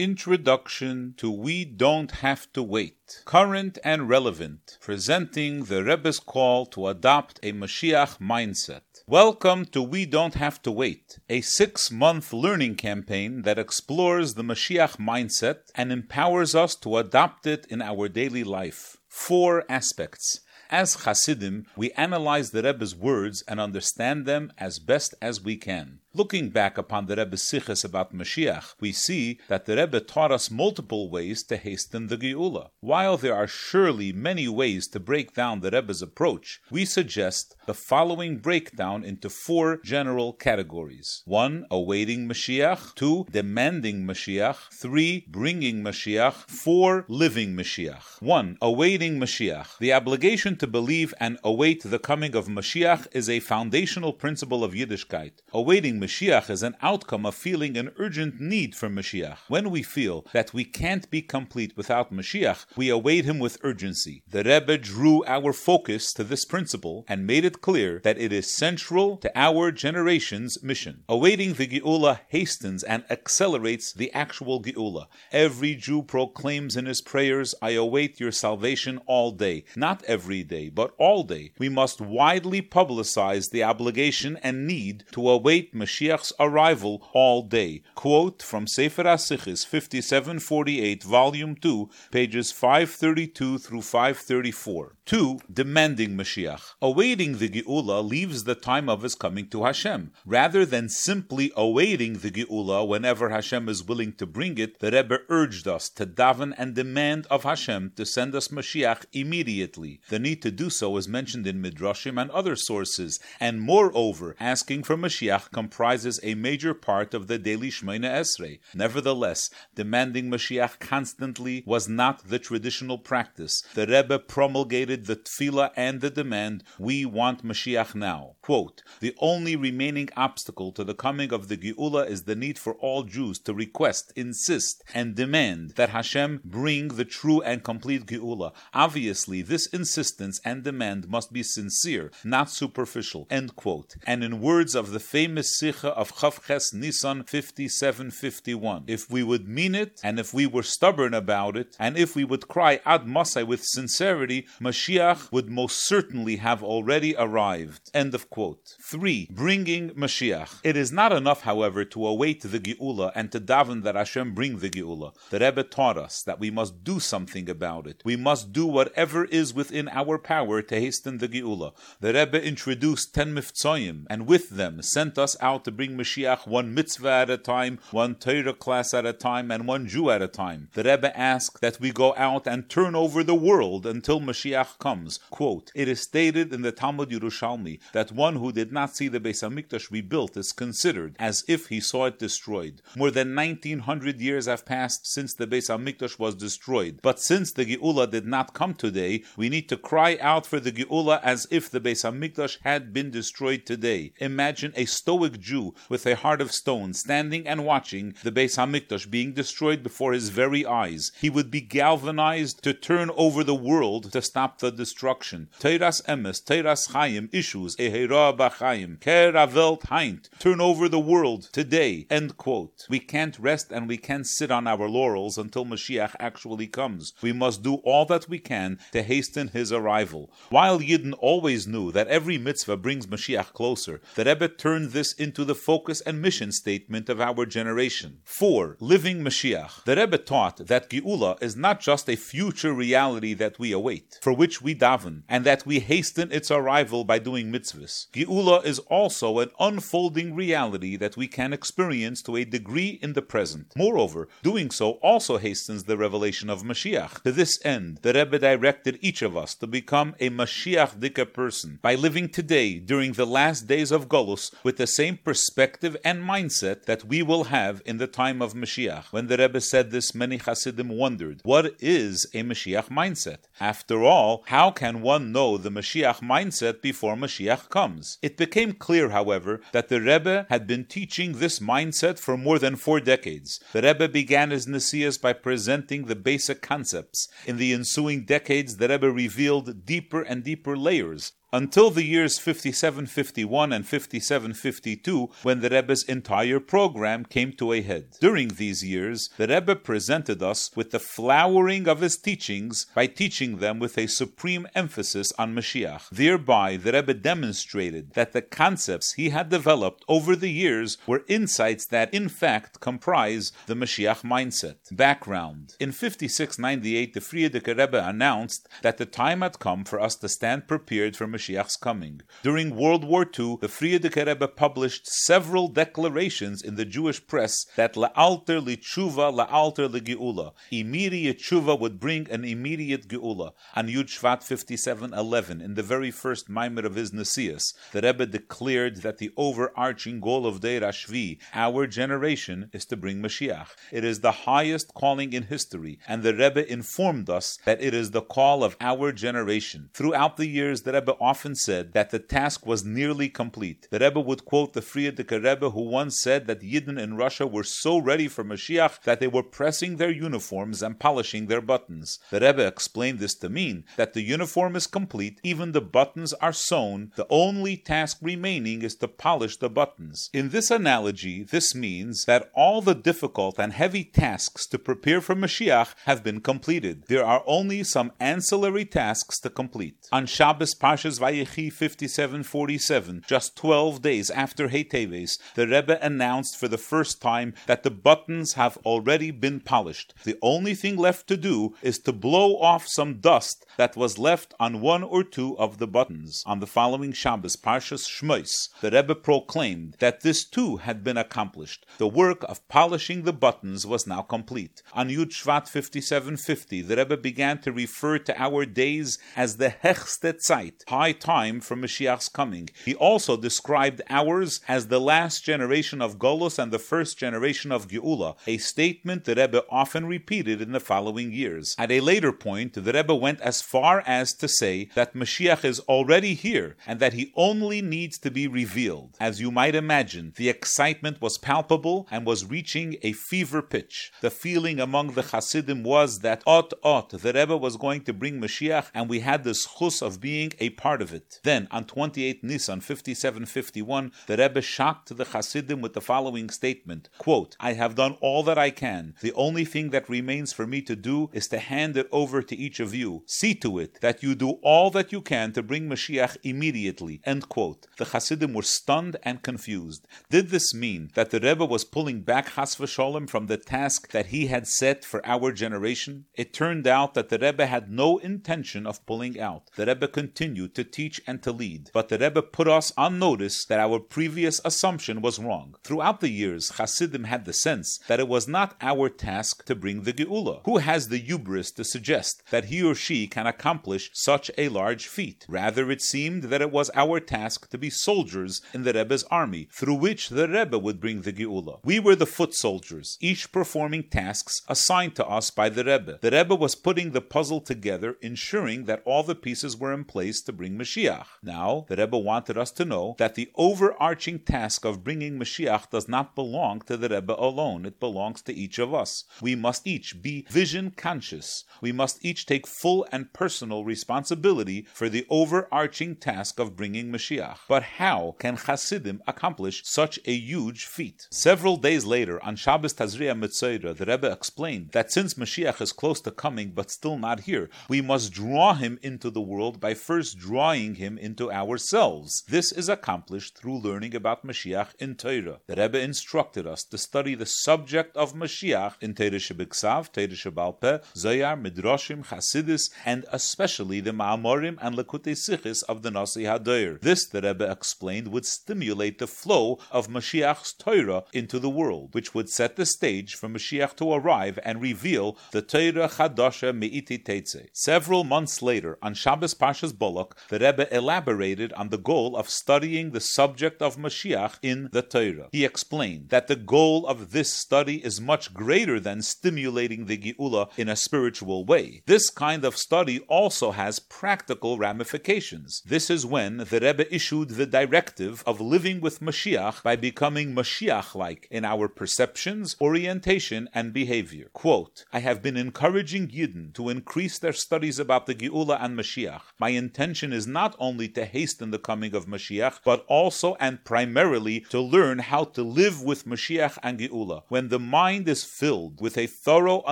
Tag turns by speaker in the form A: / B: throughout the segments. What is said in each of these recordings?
A: Introduction to We Don't Have to Wait. Current and relevant, presenting the Rebbe's call to adopt a Mashiach mindset. Welcome to We Don't Have to Wait, a six month learning campaign that explores the Mashiach mindset and empowers us to adopt it in our daily life. Four aspects. As Hasidim, we analyze the Rebbe's words and understand them as best as we can. Looking back upon the Rebbe's siches about Mashiach, we see that the Rebbe taught us multiple ways to hasten the Geula. While there are surely many ways to break down the Rebbe's approach, we suggest the following breakdown into four general categories: one, awaiting Mashiach; two, demanding Mashiach; three, bringing Mashiach; four, living Mashiach. One, awaiting Mashiach. The obligation to believe and await the coming of Mashiach is a foundational principle of Yiddishkeit. Awaiting Mashiach is an outcome of feeling an urgent need for Mashiach. When we feel that we can't be complete without Mashiach, we await him with urgency. The Rebbe drew our focus to this principle and made it clear that it is central to our generation's mission. Awaiting the Geula hastens and accelerates the actual Geula. Every Jew proclaims in his prayers, I await your salvation all day. Not every day, but all day. We must widely publicize the obligation and need to await Mashiach Mashiach's arrival all day. Quote from Sefer HaSichis 5748, Volume 2, pages 532 through 534. 2. Demanding Mashiach. Awaiting the Geula leaves the time of his coming to Hashem. Rather than simply awaiting the Geula whenever Hashem is willing to bring it, the Rebbe urged us to daven and demand of Hashem to send us Mashiach immediately. The need to do so is mentioned in Midrashim and other sources, and moreover, asking for Mashiach comprises a major part of the daily Shemona Esrei. Nevertheless, demanding Mashiach constantly was not the traditional practice. The Rebbe promulgated the tefillah and the demand, we want Mashiach now. Quote, the only remaining obstacle to the coming of the Geula is the need for all Jews to request, insist, and demand that Hashem bring the true and complete Geula. Obviously, this insistence and demand must be sincere, not superficial. End quote. And in words of the famous Of Chof Ches Nisan 5751, if we would mean it, and if we were stubborn about it, and if we would cry Ad Masai with sincerity, Mashiach would most certainly have already arrived. End of quote. 3. Bringing Mashiach. It is not enough, however, to await the Geula and to daven that Hashem bring the Geula. The Rebbe taught us that we must do something about it. We must do whatever is within our power to hasten the Geula. The Rebbe introduced ten mivtzoim, and with them sent us out to bring Mashiach one mitzvah at a time, one Torah class at a time, and one Jew at a time. The Rebbe asked that we go out and turn over the world until Mashiach comes. Quote, it is stated in the Talmud Yerushalmi that one who did not see the Beis Hamikdash rebuilt is considered as if he saw it destroyed. More than 1900 years have passed since the Beis Hamikdash was destroyed. But since the Geula did not come today, we need to cry out for the Geula as if the Beis Hamikdash had been destroyed today. Imagine a stoic Jew with a heart of stone standing and watching the Beis Hamikdash being destroyed before his very eyes. He would be galvanized to turn over the world to stop the destruction. Teiras emes, Teiras chayim, issues, ehera b'chayim, ker avelt heint, turn over the world today. End quote. We can't rest and we can't sit on our laurels until Mashiach actually comes. We must do all that we can to hasten his arrival. While Yidden always knew that every mitzvah brings Mashiach closer, the Rebbe turned this into the focus and mission statement of our generation. 4. Living Mashiach. The Rebbe taught that Geula is not just a future reality that we await, for which we daven, and that we hasten its arrival by doing mitzvahs. Geula is also an unfolding reality that we can experience to a degree in the present. Moreover, doing so also hastens the revelation of Mashiach. To this end, the Rebbe directed each of us to become a Mashiach Dika person by living today during the last days of Golus with the same perspective and mindset that we will have in the time of Mashiach. When the Rebbe said this, many Hasidim wondered, what is a Mashiach mindset? After all, how can one know the Mashiach mindset before Mashiach comes? It became clear, however, that the Rebbe had been teaching this mindset for more than four decades. The Rebbe began his Nesias by presenting the basic concepts. In the ensuing decades, the Rebbe revealed deeper and deeper layers until the years 5751 and 5752 when the Rebbe's entire program came to a head. During these years, the Rebbe presented us with the flowering of his teachings by teaching them with a supreme emphasis on Mashiach. Thereby, the Rebbe demonstrated that the concepts he had developed over the years were insights that in fact comprise the Mashiach mindset. Background In 5698, the Frierdiker Rebbe announced that the time had come for us to stand prepared for Mashiach's coming. During World War II, the Frierdiker Rebbe published several declarations in the Jewish press that la'alter li'tshuva la'alter li'geula. Immediate tshuva would bring an immediate geula. On Yud Shvat 5711, in the very first Maimer of his Nesias, the Rebbe declared that the overarching goal of Deir Ashvi, our generation, is to bring Mashiach. It is the highest calling in history, and the Rebbe informed us that it is the call of our generation. Throughout the years, the Rebbe often said that the task was nearly complete. The Rebbe would quote the Frierdiker Rebbe, who once said that Yidden in Russia were so ready for Mashiach that they were pressing their uniforms and polishing their buttons. The Rebbe explained this to mean that the uniform is complete, even the buttons are sewn, the only task remaining is to polish the buttons. In this analogy, this means that all the difficult and heavy tasks to prepare for Mashiach have been completed. There are only some ancillary tasks to complete. On Shabbos Parshas Vayechi 5747, just 12 days after Hei Teves, the Rebbe announced for the first time that the buttons have already been polished. The only thing left to do is to blow off some dust that was left on one or two of the buttons. On the following Shabbos, Parshas Shmois, the Rebbe proclaimed that this too had been accomplished. The work of polishing the buttons was now complete. On Yud Shvat 5750, the Rebbe began to refer to our days as the Hechste Zeit, high time for Mashiach's coming. He also described ours as the last generation of Golos and the first generation of Geula, a statement the Rebbe often repeated in the following years. At a later point, the Rebbe went as far as to say that Mashiach is already here and that he only needs to be revealed. As you might imagine, the excitement was palpable and was reaching a fever pitch. The feeling among the Hasidim was that ot ot, the Rebbe was going to bring Mashiach and we had the schus of being a part of it. Then, on 28 Nisan 5751, the Rebbe shocked the Hasidim with the following statement, quote, I have done all that I can. The only thing that remains for me to do is to hand it over to each of you. See to it that you do all that you can to bring Mashiach immediately. End quote. The Hasidim were stunned and confused. Did this mean that the Rebbe was pulling back Chas v'sholem from the task that he had set for our generation? It turned out that the Rebbe had no intention of pulling out. The Rebbe continued to teach and to lead, but the Rebbe put us on notice that our previous assumption was wrong. Throughout the years, Hasidim had the sense that it was not our task to bring the Geula. Who has the hubris to suggest that he or she can accomplish such a large feat? Rather, it seemed that it was our task to be soldiers in the Rebbe's army, through which the Rebbe would bring the Geula. We were the foot soldiers, each performing tasks assigned to us by the Rebbe. The Rebbe was putting the puzzle together, ensuring that all the pieces were in place to bring Mashiach. Now, the Rebbe wanted us to know that the overarching task of bringing Mashiach does not belong to the Rebbe alone, it belongs to each of us. We must each be vision conscious. We must each take full and personal responsibility for the overarching task of bringing Mashiach. But how can Hasidim accomplish such a huge feat? Several days later, on Shabbos Tazria Mitzayra, the Rebbe explained that since Mashiach is close to coming but still not here, we must draw him into the world by first drawing him into ourselves. This is accomplished through learning about Mashiach in Torah. The Rebbe instructed us to study the subject of Mashiach in Torah Shebiksav, Torah Shebalpeh, Zohar, Midrashim, Hasidis, and especially the Ma'amorim and Lekutei Sichis of the Nasi Hadoir. This, the Rebbe explained, would stimulate the flow of Mashiach's Torah into the world, which would set the stage for Mashiach to arrive and reveal the Torah Chadasha Me'iti Teitze. Several months later, on Shabbos Pashas Bolok, the Rebbe elaborated on the goal of studying the subject of Mashiach in the Torah. He explained that the goal of this study is much greater than stimulating the Geula in a spiritual way. This kind of study also has practical ramifications. This is when the Rebbe issued the directive of living with Mashiach by becoming Mashiach-like in our perceptions, orientation, and behavior. Quote, I have been encouraging Yidden to increase their studies about the Geula and Mashiach. My intention is is not only to hasten the coming of Mashiach, but also and primarily to learn how to live with Mashiach and Geula. When the mind is filled with a thorough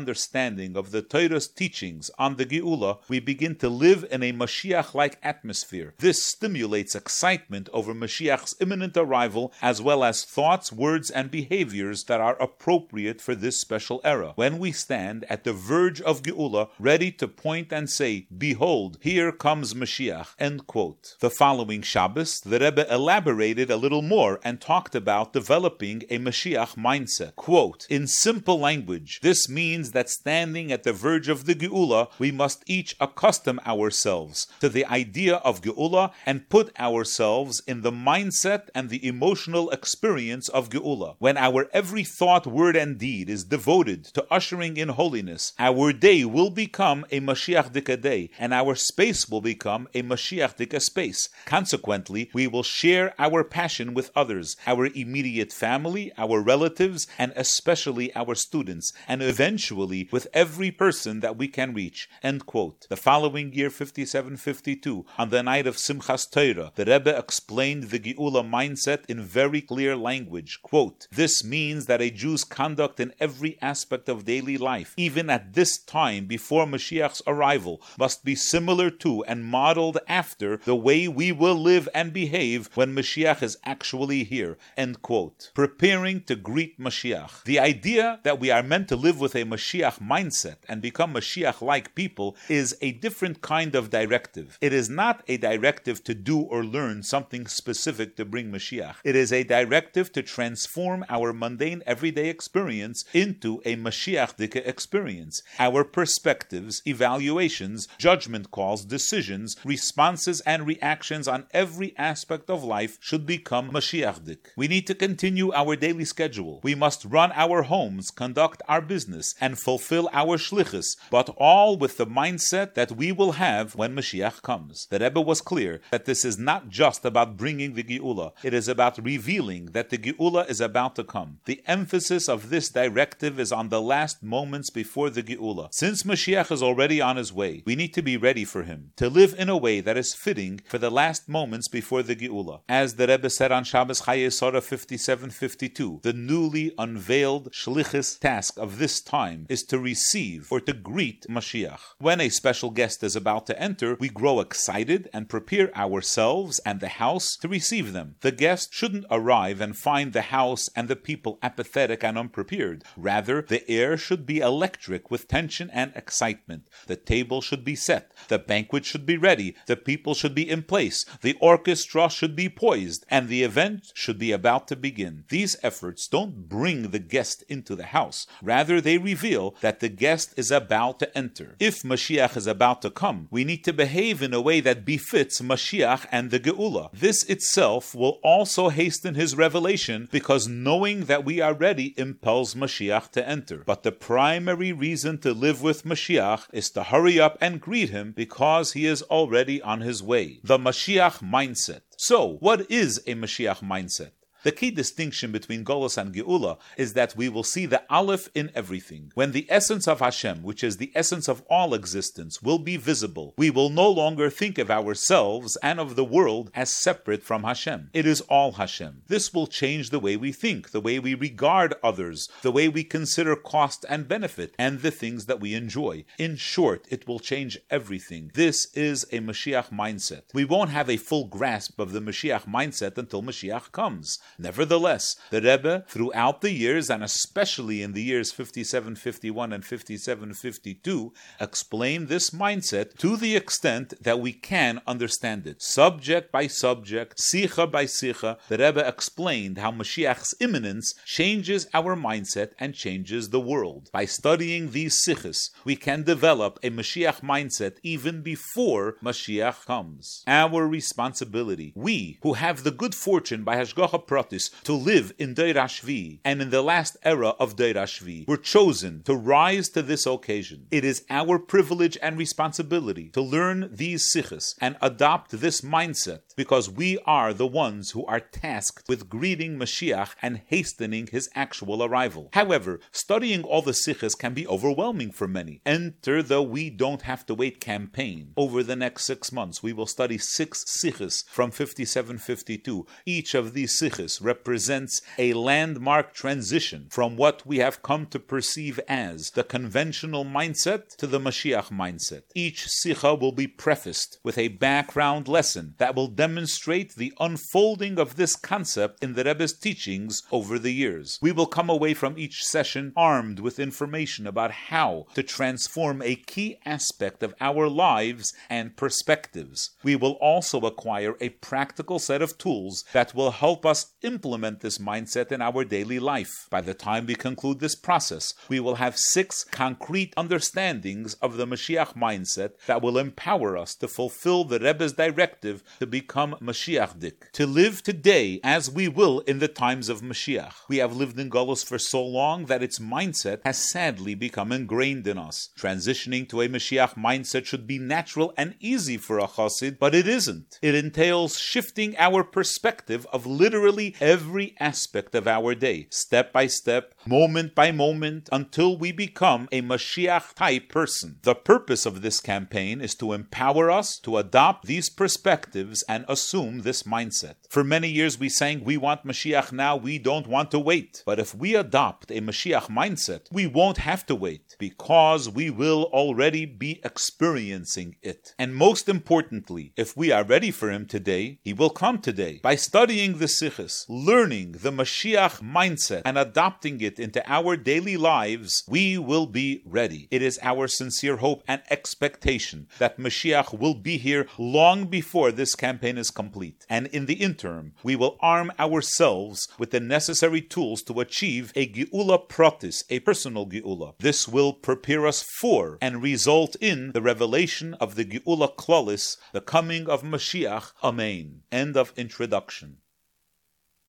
A: understanding of the Torah's teachings on the Geula, we begin to live in a Mashiach like atmosphere. This stimulates excitement over Mashiach's imminent arrival, as well as thoughts, words, and behaviors that are appropriate for this special era. When we stand at the verge of Geula, ready to point and say, Behold, here comes Mashiach. End quote. The following Shabbos, the Rebbe elaborated a little more and talked about developing a Mashiach mindset. Quote, In simple language, this means that standing at the verge of the Geula, we must each accustom ourselves to the idea of Geula and put ourselves in the mindset and the emotional experience of Geula. When our every thought, word, and deed is devoted to ushering in holiness, our day will become a Mashiach Dika day, and our space will become a Mashiach Dika space. Consequently, we will share our passion with others, our immediate family, our relatives, and especially our students, and eventually with every person that we can reach. End quote. The following year, 5752, on the night of Simchas Torah, the Rebbe explained the Geula mindset in very clear language. Quote, This means that a Jew's conduct in every aspect of daily life, even at this time before Mashiach's arrival, must be similar to and modeled after the way we will live and behave when Mashiach is actually here. End quote. Preparing to greet Mashiach. The idea that we are meant to live with a Mashiach mindset and become Mashiach like people is a different kind of directive. It is not a directive to do or learn something specific to bring Mashiach. It is a directive to transform our mundane everyday experience into a Mashiach experience. Our perspectives, evaluations, judgment calls, decisions, responses, and reactions on every aspect of life should become Mashiachdik. We need to continue our daily schedule. We must run our homes, conduct our business, and fulfill our shlichus, but all with the mindset that we will have when Mashiach comes. The Rebbe was clear that this is not just about bringing the Geula, it is about revealing that the Geula is about to come. The emphasis of this directive is on the last moments before the Geula. Since Mashiach is already on his way, we need to be ready for him, to live in a way that is fitting for the last moments before the Geula. As the Rebbe said on Shabbos Chayei Sarah 5752, the newly unveiled shlichus task of this time is to receive or to greet Mashiach. When a special guest is about to enter, we grow excited and prepare ourselves and the house to receive them. The guest shouldn't arrive and find the house and the people apathetic and unprepared. Rather, the air should be electric with tension and excitement. The table should be set, the banquet should be ready, the people should be in place, the orchestra should be poised, and the event should be about to begin. These efforts don't bring the guest into the house, rather, they reveal that the guest is about to enter. If Mashiach is about to come, we need to behave in a way that befits Mashiach and the Geula. This itself will also hasten his revelation because knowing that we are ready impels Mashiach to enter. But the primary reason to live with Mashiach is to hurry up and greet him because he is already on his way. The Mashiach mindset. So, what is a Mashiach mindset? The key distinction between Golos and Geula is that we will see the Aleph in everything. When the essence of Hashem, which is the essence of all existence, will be visible, we will no longer think of ourselves and of the world as separate from Hashem. It is all Hashem. This will change the way we think, the way we regard others, the way we consider cost and benefit, and the things that we enjoy. In short, it will change everything. This is a Mashiach mindset. We won't have a full grasp of the Mashiach mindset until Mashiach comes. Nevertheless, the Rebbe, throughout the years, and especially in the years 5751 and 5752, explained this mindset to the extent that we can understand it. Subject by subject, sicha by sicha, the Rebbe explained how Mashiach's imminence changes our mindset and changes the world. By studying these sichas, we can develop a Mashiach mindset even before Mashiach comes. Our responsibility, we who have the good fortune by Hashgacha Pratis to live in Deir Ashvi and in the last era of Deir Ashvi were chosen to rise to this occasion. It is our privilege and responsibility to learn these sichas and adopt this mindset because we are the ones who are tasked with greeting Mashiach and hastening his actual arrival. However, studying all the sichas can be overwhelming for many. Enter the We Don't Have to Wait campaign. Over the next six months, we will study six sichas from 5752. Each of these sichas represents a landmark transition from what we have come to perceive as the conventional mindset to the Mashiach mindset. Each sicha will be prefaced with a background lesson that will demonstrate the unfolding of this concept in the Rebbe's teachings over the years. We will come away from each session armed with information about how to transform a key aspect of our lives and perspectives. We will also acquire a practical set of tools that will help us implement this mindset in our daily life. By the time we conclude this process, we will have six concrete understandings of the Mashiach mindset that will empower us to fulfill the Rebbe's directive to become Mashiachdik, to live today as we will in the times of Mashiach. We have lived in Golos for so long that its mindset has sadly become ingrained in us. Transitioning to a Mashiach mindset should be natural and easy for a Chassid, but it isn't. It entails shifting our perspective of literally every aspect of our day, step by step, moment by moment, until we become a Mashiach type person. The purpose of this campaign is to empower us to adopt these perspectives and assume this mindset. For many years we sang, We want Mashiach now, we don't want to wait. But if we adopt a Mashiach mindset, we won't have to wait because we will already be experiencing it. And most importantly, if we are ready for Him today, He will come today. By studying the Sichas, learning the Mashiach mindset, and adopting it into our daily lives, we will be ready. It is our sincere hope and expectation that Mashiach will be here long before this campaign is complete. And in the interim, we will arm ourselves with the necessary tools to achieve a Geula Pratis, a personal Geula. This will prepare us for and result in the revelation of the Geula Klalis, the coming of Mashiach. Amen. End of introduction.